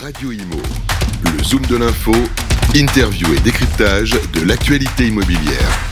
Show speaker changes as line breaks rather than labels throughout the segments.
Radio Imo. Le Zoom de l'info, interview et décryptage de l'actualité immobilière.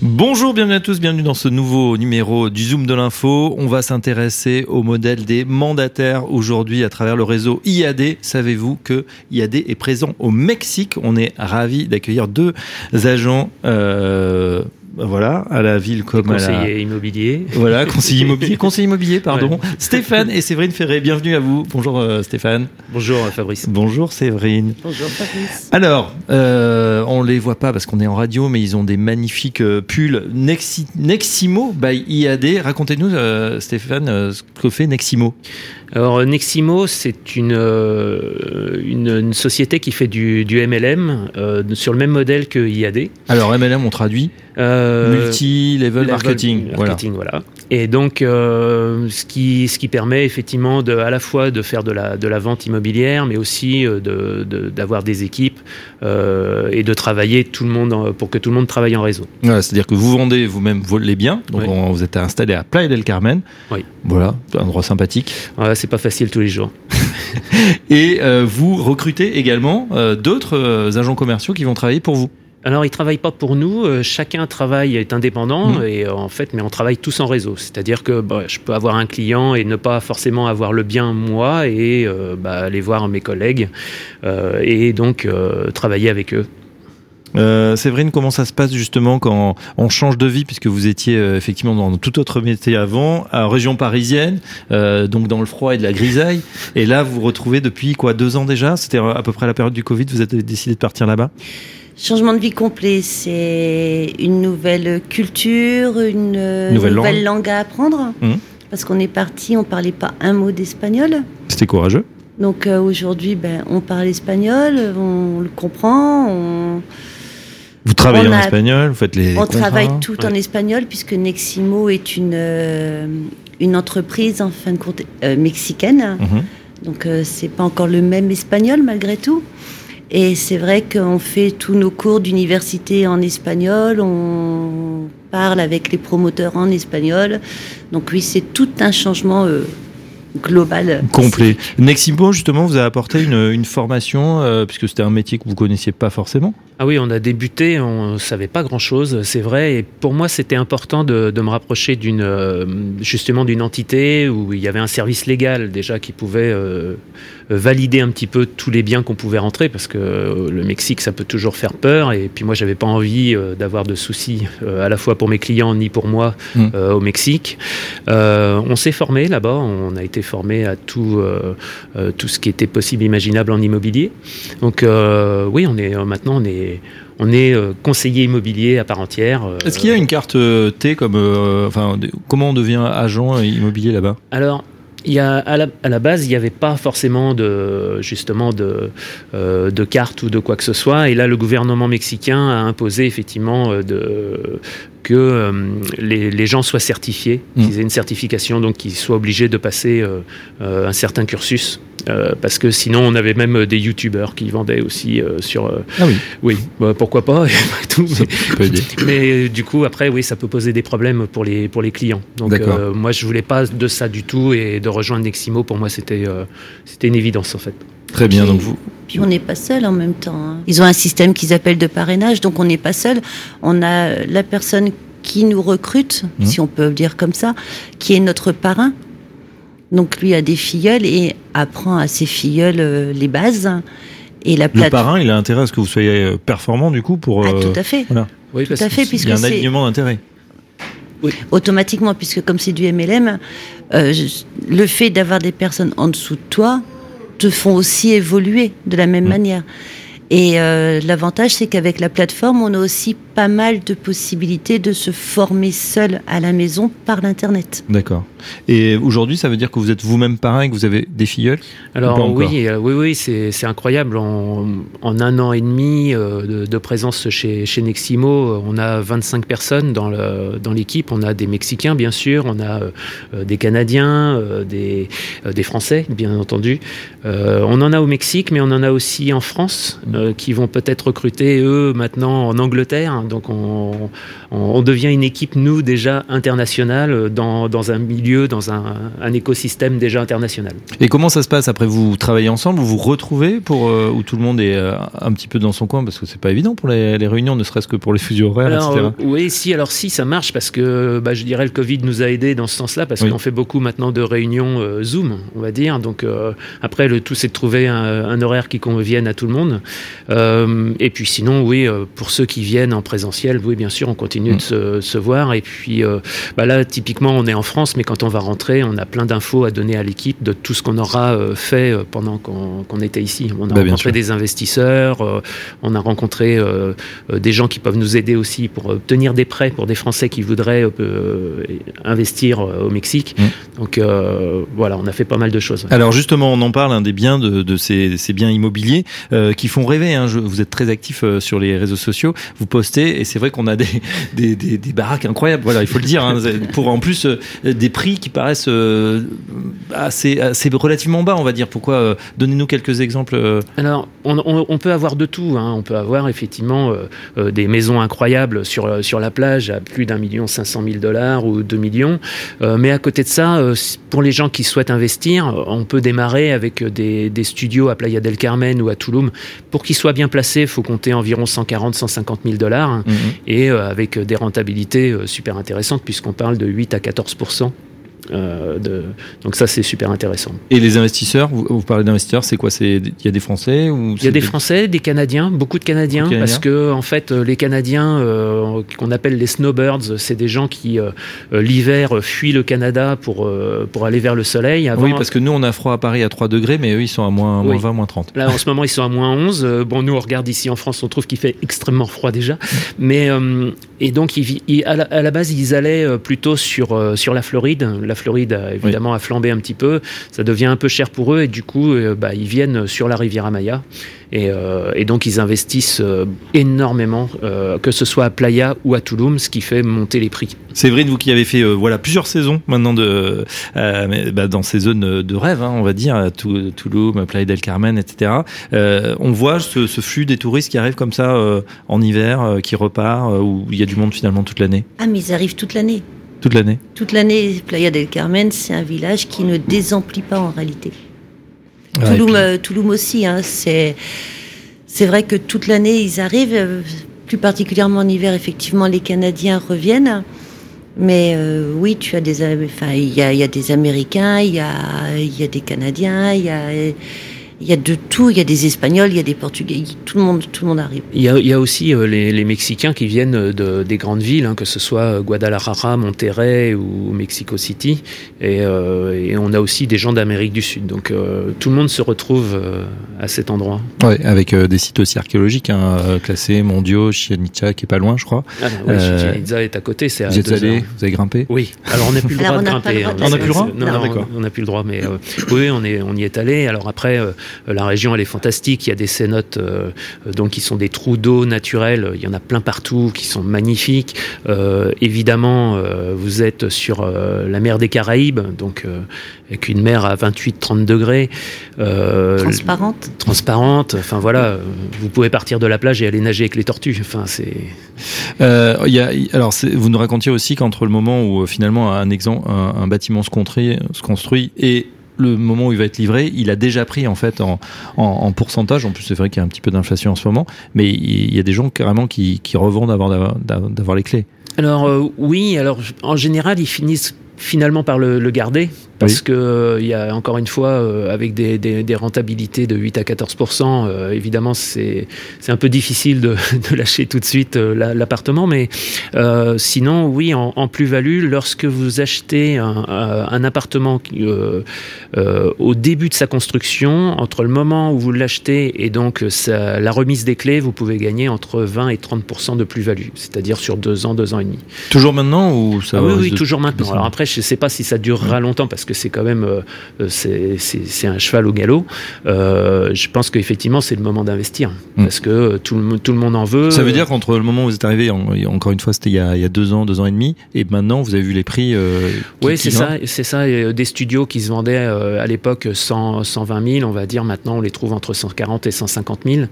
Bonjour, bienvenue à tous, bienvenue dans ce nouveau numéro du Zoom de l'info. On va s'intéresser au modèle des mandataires aujourd'hui à travers le réseau IAD. Savez-vous que IAD est présent au Mexique? On est ravi d'accueillir deux agents. Euh, voilà, à la ville comme
conseiller
à la...
immobilier.
Voilà, conseiller immobilier, conseiller immobilier, pardon. Stéphane et Séverine Ferré, bienvenue à vous. Bonjour euh, Stéphane.
Bonjour euh, Fabrice.
Bonjour Séverine.
Bonjour Fabrice.
Alors, euh, on les voit pas parce qu'on est en radio, mais ils ont des magnifiques euh, pulls Nexi Neximo by IAD. Racontez-nous, euh, Stéphane, euh, ce que fait Neximo.
Alors Neximo, c'est une, euh, une, une société qui fait du, du MLM euh, sur le même modèle que IAD.
Alors MLM, on traduit multi-level
level
marketing. Voilà.
marketing, voilà. Et donc, euh, ce, qui, ce qui permet effectivement de, à la fois de faire de la, de la vente immobilière, mais aussi euh, de- de- d'avoir des équipes euh, et de travailler tout le monde en- pour que tout le monde travaille en réseau.
Voilà, C'est-à-dire que vous vendez vous-même les biens. Donc
Oui.
on- vous êtes installé à Playa del Carmen.
Oui.
Voilà, un endroit sympathique.
Voilà, c'est pas facile tous les jours.
Et euh, vous recrutez également euh, d'autres euh, agents commerciaux qui vont travailler pour vous.
Alors, ils travaillent pas pour nous. euh, chacun travaille est indépendant
Mhm.
et euh, en fait, mais on travaille tous en réseau. C'est-à-dire que bah, je peux avoir un client et ne pas forcément avoir le bien moi et euh, bah, aller voir mes collègues et donc travailler avec eux.
Euh, Séverine, comment ça se passe justement quand on change de vie, puisque vous étiez euh, effectivement dans tout autre métier avant, en région parisienne, euh, donc dans le froid et de la grisaille, et là vous vous retrouvez depuis quoi deux ans déjà? C'était à peu près la période du Covid. Vous avez décidé de partir là-bas?
Changement de vie complet, c'est une nouvelle culture, une euh,
Nouvelle
nouvelle,
langue.
langue. à apprendre.
Mhm.
Parce qu'on est parti, on parlait pas un mot d'espagnol.
C'était courageux.
Donc euh, aujourd'hui, ben, on parle espagnol, on le comprend, on,
Vous travaillez
On
en
a-
espagnol, vous faites les
on
contrats.
travaille tout en espagnol puisque Neximo est une, euh, une entreprise en fin de compte euh, mexicaine.
Mhm.
Donc c'est pas encore le même espagnol malgré tout. Et c'est vrai qu'on fait tous nos cours d'université en espagnol, on parle avec les promoteurs en espagnol. Donc oui, c'est tout un changement euh, global.
Complet. Neximo, justement, vous a apporté une, une formation, euh, puisque c'était un métier que vous connaissiez pas forcément.
Ah oui, on a débuté, on savait pas grand-chose, c'est vrai. Et pour moi, c'était important de, de me rapprocher d'une euh, justement d'une entité où il y avait un service légal déjà qui pouvait euh, valider un petit peu tous les biens qu'on pouvait rentrer, parce que euh, le Mexique, ça peut toujours faire peur. Et puis moi, j'avais pas envie euh, d'avoir de soucis euh, à la fois pour mes clients ni pour moi
Mm.
euh, au Mexique. Euh, on s'est formé là-bas, on a été formé à tout euh, euh, tout ce qui était possible, imaginable en immobilier. Donc euh, oui, on est euh, maintenant on est on est euh, conseiller immobilier à part entière. euh,
Est-ce qu'il y a une carte euh, T comme, euh, enfin, comment on devient agent immobilier là-bas?
Alors, il y a, à, la, à la base, il n'y avait pas forcément de, justement de, euh, de carte ou de quoi que ce soit. Et là, le gouvernement mexicain a imposé effectivement euh, de, que euh, les, les gens soient certifiés,
Mm.
qu'ils aient une certification, donc qu'ils soient obligés de passer euh, euh, un certain cursus. Euh, parce que sinon, on avait même des youtubeurs qui vendaient aussi sur.
Ah oui,
oui, bah, pourquoi pas tout, mais- du coup, après, oui, ça peut poser des problèmes pour les, pour les clients. Donc, moi, je voulais pas de ça du tout et de rejoindre Neximo, pour moi, c'était c'était une évidence, en fait.
Très bien. Donc vous,
Puis on n'est pas seul en même temps. hein. Ils ont un système qu'ils appellent de parrainage, donc on n'est pas seul. On a la personne qui nous recrute,
Mhm.
si on peut le dire comme ça, qui est notre parrain. Donc lui a des filleuls et apprend à ses filleuls euh, les bases. Et la
le
plate-
parrain, il a intérêt à ce que vous soyez euh, performant du coup pour.
Ah,
euh,
tout à fait.
Oui,
Tout à fait,
Il y
puisque
a un alignement d'intérêt.
automatiquement, puisque comme c'est du MLM, euh, je- le fait d'avoir des personnes en dessous de toi te font aussi évoluer de la même
Mhm.
manière. Et euh, l'avantage, c'est qu'avec la plateforme, on a aussi pas mal de possibilités de se former seul à la maison par l'internet.
D'accord. Et aujourd'hui, ça veut dire que vous êtes vous-même parrain et que vous avez des filleuls
Alors
encore
oui, euh, oui, oui, c'est c'est incroyable. En, en un an et demi euh, de, de présence chez, chez Neximo, euh, on a 25 personnes dans le- dans l'équipe. On a des Mexicains, bien sûr, on a euh, euh, des Canadiens, euh, des, euh, des Français, bien entendu. Euh, on en a au Mexique, mais on en a aussi en France, euh, qui vont peut-être recruter, eux, maintenant en Angleterre. Hein. donc on, on, devient une équipe, nous, déjà internationale, dans, dans un milieu, dans un, un, écosystème déjà international.
Et comment ça se passe après Vous travaillez ensemble, vous vous retrouvez pour, euh, où tout le monde est euh, un petit peu dans son coin Parce que c'est pas évident pour les, les réunions, ne serait-ce que pour les fusions horaires,
alors,
etc.
oui, si, alors si, ça marche parce que bah, je dirais le Covid nous a aidés dans ce sens-là parce oui. qu'on fait beaucoup maintenant de réunions euh, Zoom, on va dire. Donc après, le tout, c'est de trouver un, un, horaire qui convienne à tout le monde. et puis sinon, oui, pour ceux qui viennent en présentiel, oui, bien sûr, on continue mmh. de se, se, voir. Et puis bah là, typiquement, on est en France, mais quand on va rentrer, on a plein d'infos à donner à l'équipe de tout ce qu'on aura fait pendant qu'on qu était ici. On a bah, rencontré des investisseurs, on a rencontré des gens qui peuvent nous aider aussi pour obtenir des prêts pour des Français qui voudraient euh, investir au Mexique. Mmh. Donc euh, voilà, on a fait pas mal de choses.
Alors justement, on en parle, un des biens de, de ces, ces, biens immobiliers euh, qui font rêver. Hein. Je, vous êtes très actif sur les réseaux sociaux, vous postez et c'est vrai qu'on a des, des, des, des, baraques incroyables. Voilà, il faut le dire. Hein, pour en plus des prix qui paraissent assez, assez relativement bas, on va dire. Pourquoi Donnez-nous quelques exemples.
Alors, on, on, on, peut avoir de tout. Hein. On peut avoir effectivement des maisons incroyables sur, sur la plage à plus d'un million cinq cent mille dollars ou deux millions. Euh, mais à côté de ça, euh, pour les gens qui souhaitent investir, on peut démarrer avec des, des studios à Playa del Carmen ou à Tulum. Pour qu'ils soient bien placés, il faut compter environ 140 150 000 dollars mm -hmm. et euh, avec des rentabilités super intéressantes puisqu'on parle de 8 à 14 euh, de... Donc ça, c'est super intéressant.
Et les investisseurs, vous, vous parlez d'investisseurs, c'est quoi? Il y a des Français ou
Il y a des Français, des Canadiens, beaucoup de Canadiens, parce que en fait, les Canadiens euh, qu'on appelle les snowbirds, c'est des gens qui euh, l'hiver fuient le Canada pour pour aller vers le soleil.
Avant... Oui, parce que nous, on a froid à Paris à 3 degrés, mais eux, ils sont à moins, oui. moins 20, moins 30.
Là, en ce moment, ils sont à moins 11. Bon, nous, on regarde ici en France, on trouve qu'il fait extrêmement froid déjà. mais et donc, ils, ils, à, la, à, la, base, ils allaient plutôt sur sur la Floride. La Floride, évidemment, oui. a flambé un petit peu. Ça devient un peu cher pour eux et du coup, euh, bah, ils viennent sur la rivière Amaya. Et, euh, et, donc ils investissent euh, énormément, euh, que ce soit à Playa ou à Touloum, ce qui fait monter les prix.
Séverine, vous qui avez fait euh, voilà plusieurs saisons maintenant de bah, dans ces zones de rêve, hein, on va dire, à Touloum, Playa del Carmen, etc. on voit ce, ce, flux des touristes qui arrivent comme ça en hiver, qui repart, où il y a du monde finalement toute l'année.
Ah mais ils arrivent toute l'année.
Toute l'année.
Toute l'année, Playa del Carmen, c'est un village qui ne désemplit pas en réalité. Touloum, puis... Touloum aussi, hein, c'est c'est vrai que toute l'année ils arrivent, plus particulièrement en hiver, effectivement les Canadiens reviennent. Mais euh, oui, tu as des, enfin il y a, y a, des Américains, il y a, y a des Canadiens, il y a il y a de tout, il y a des Espagnols, il y a des Portugais, tout le monde, tout le monde arrive.
Il y a, il y a aussi euh, les, les, Mexicains qui viennent de, des grandes villes, hein, que ce soit Guadalajara, Monterrey ou Mexico City, et, euh, et on a aussi des gens d'Amérique du Sud. Donc euh, tout le monde se retrouve euh, à cet endroit.
Ouais, avec euh, des sites aussi archéologiques hein, classés mondiaux, Chichen Itza qui est pas loin, je crois.
Ah, oui, Chichen Itza est à côté, c'est à
vous êtes allé, vous avez grimpé?
Oui. Alors on n'a plus le droit de grimper.
On n'a plus le droit.
Non, non, non on n'a plus le droit, mais oui, on est, on y est allé. Alors après la région elle est fantastique. Il y a des cénotes euh, donc qui sont des trous d'eau naturels. Il y en a plein partout qui sont magnifiques. Euh, évidemment, euh, vous êtes sur la mer des Caraïbes, donc avec une mer à 28-30 degrés.
transparente.
Transparente. Enfin voilà, vous pouvez partir de la plage et aller nager avec les tortues. Enfin c'est.
il y a, alors vous nous racontiez aussi qu'entre le moment où finalement un, exemple, un, un bâtiment se construit, se construit et le moment où il va être livré, il a déjà pris en fait en, en, en pourcentage. En plus, c'est vrai qu'il y a un petit peu d'inflation en ce moment, mais il y a des gens carrément qui, qui revendent avant d'avoir les clés.
Alors euh, oui, alors en général, ils finissent finalement par le garder parce oui. que euh, il y a encore une fois euh, avec des, des, des, rentabilités de 8 à 14 euh, évidemment c'est c'est un peu difficile de, de, lâcher tout de suite l'appartement. Mais sinon oui en, en plus-value lorsque vous achetez un, un appartement au début de sa construction entre le moment où vous l'achetez et donc la remise des clés vous pouvez gagner entre 20 et 30% de plus-value c'est-à-dire sur deux ans deux ans et demi.
Toujours maintenant ou ça
ah, oui, oui toujours maintenant. alors après je sais pas si ça durera longtemps parce que que c'est quand même c'est un cheval au galop. je pense qu'effectivement c'est le moment d'investir mm. parce que tout le, tout le monde en veut.
Ça veut dire qu'entre le moment où vous êtes arrivé, encore une fois c'était il, il, y a deux ans, deux ans et demi, et maintenant vous avez vu les prix.
oui, c'est ça, c'est ça. Des studios qui se vendaient à l'époque 100, 120 000, on va dire maintenant on les trouve entre 140 et 150 000.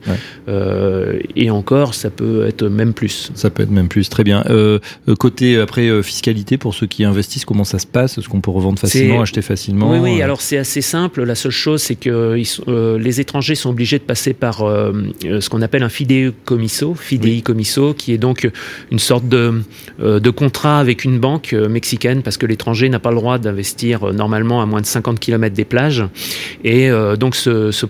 et encore, ça peut être même plus.
Ça peut être même plus, très bien. Euh, euh, côté après euh, fiscalité, pour ceux qui investissent, comment ça se passe? Est-ce qu'on peut revendre facilement, acheter facilement
Oui, oui. Alors c'est assez simple. La seule chose, c'est que les étrangers sont obligés de passer par ce qu'on appelle un fideicomisso, fideicomisso, qui est donc une sorte de, de contrat avec une banque mexicaine, parce que l'étranger n'a pas le droit d'investir normalement à moins de 50 km des plages. Et donc ce, ce,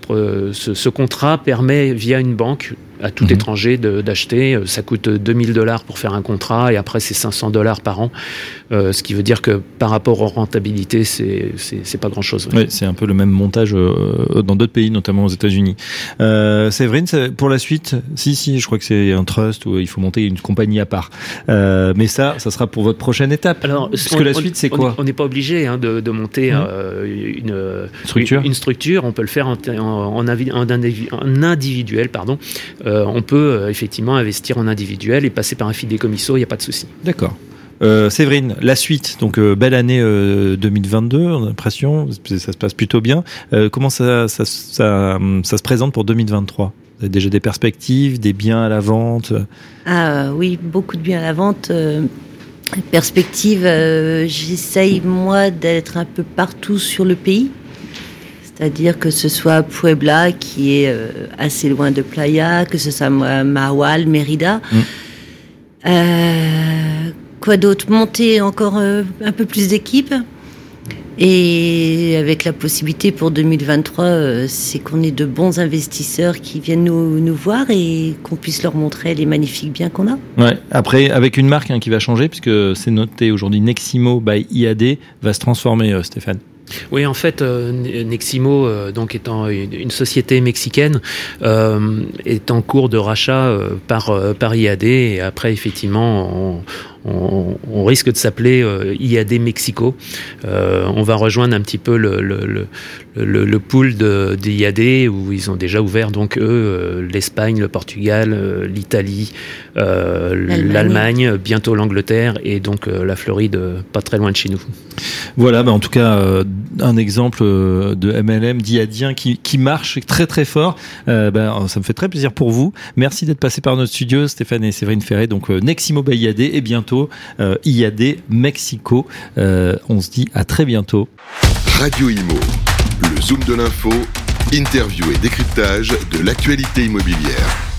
ce contrat permet via une banque à tout mhm. étranger d'acheter. Euh, ça coûte 2000 dollars pour faire un contrat et après c'est 500 dollars par an. Euh, ce qui veut dire que par rapport aux rentabilités, c'est pas grand chose.
Oui, c'est un peu le même montage euh, dans d'autres pays, notamment aux États-Unis. Euh, Séverine, pour la suite, si, si, je crois que c'est un trust où il faut monter une compagnie à part. Euh, mais ça, ça sera pour votre prochaine étape. Alors, parce que la suite, c'est quoi
On n'est pas obligé hein, de, de, monter mmh. une structure. Une, structure. On peut le faire en, en, en, en individuel, pardon. Euh, on peut euh, effectivement investir en individuel et passer par un fideicomisso, il n'y a pas de souci.
D'accord. Euh, Séverine, la suite, donc belle année 2022, on a l'impression, ça se passe plutôt bien. comment ça, ça, se présente pour 2023 Vous avez déjà des perspectives, des biens à la vente?
Ah oui, beaucoup de biens à la vente. perspectives, j'essaye moi d'être un peu partout sur le pays. C'est-à-dire que ce soit Puebla, qui est euh, assez loin de Playa, que ce soit Mahual, Mérida. Mm. Euh, quoi d'autre? Monter encore euh, un peu plus d'équipes. Et avec la possibilité pour 2023, c'est qu'on ait de bons investisseurs qui viennent nous, nous voir et qu'on puisse leur montrer les magnifiques biens qu'on a.
Ouais. Après, avec une marque hein, qui va changer, puisque c'est noté aujourd'hui Neximo by IAD, va se transformer, Stéphane.
Oui, en fait, euh, Neximo, euh, donc étant une, société mexicaine, euh, est en cours de rachat par, par IAD et après, effectivement, on, on, risque de s'appeler euh, IAD Mexico. Euh, on va rejoindre un petit peu le, le, le, le pool de, d'IAD où ils ont déjà ouvert donc eux euh, l'Espagne, le Portugal, l'Italie, l'Allemagne. bientôt l'Angleterre et donc la Floride pas très loin de chez nous.
Voilà, bah en tout cas un exemple de MLM d'IADien qui, marche très très fort. Bah, ça me fait très plaisir pour vous. Merci d'être passé par notre studio, Stéphane et Séverine Ferré. Donc Neximo by et bientôt euh, IAD Mexico. Euh, on se dit à très bientôt.
Radio Imo, le zoom de l'info, interview et décryptage de l'actualité immobilière.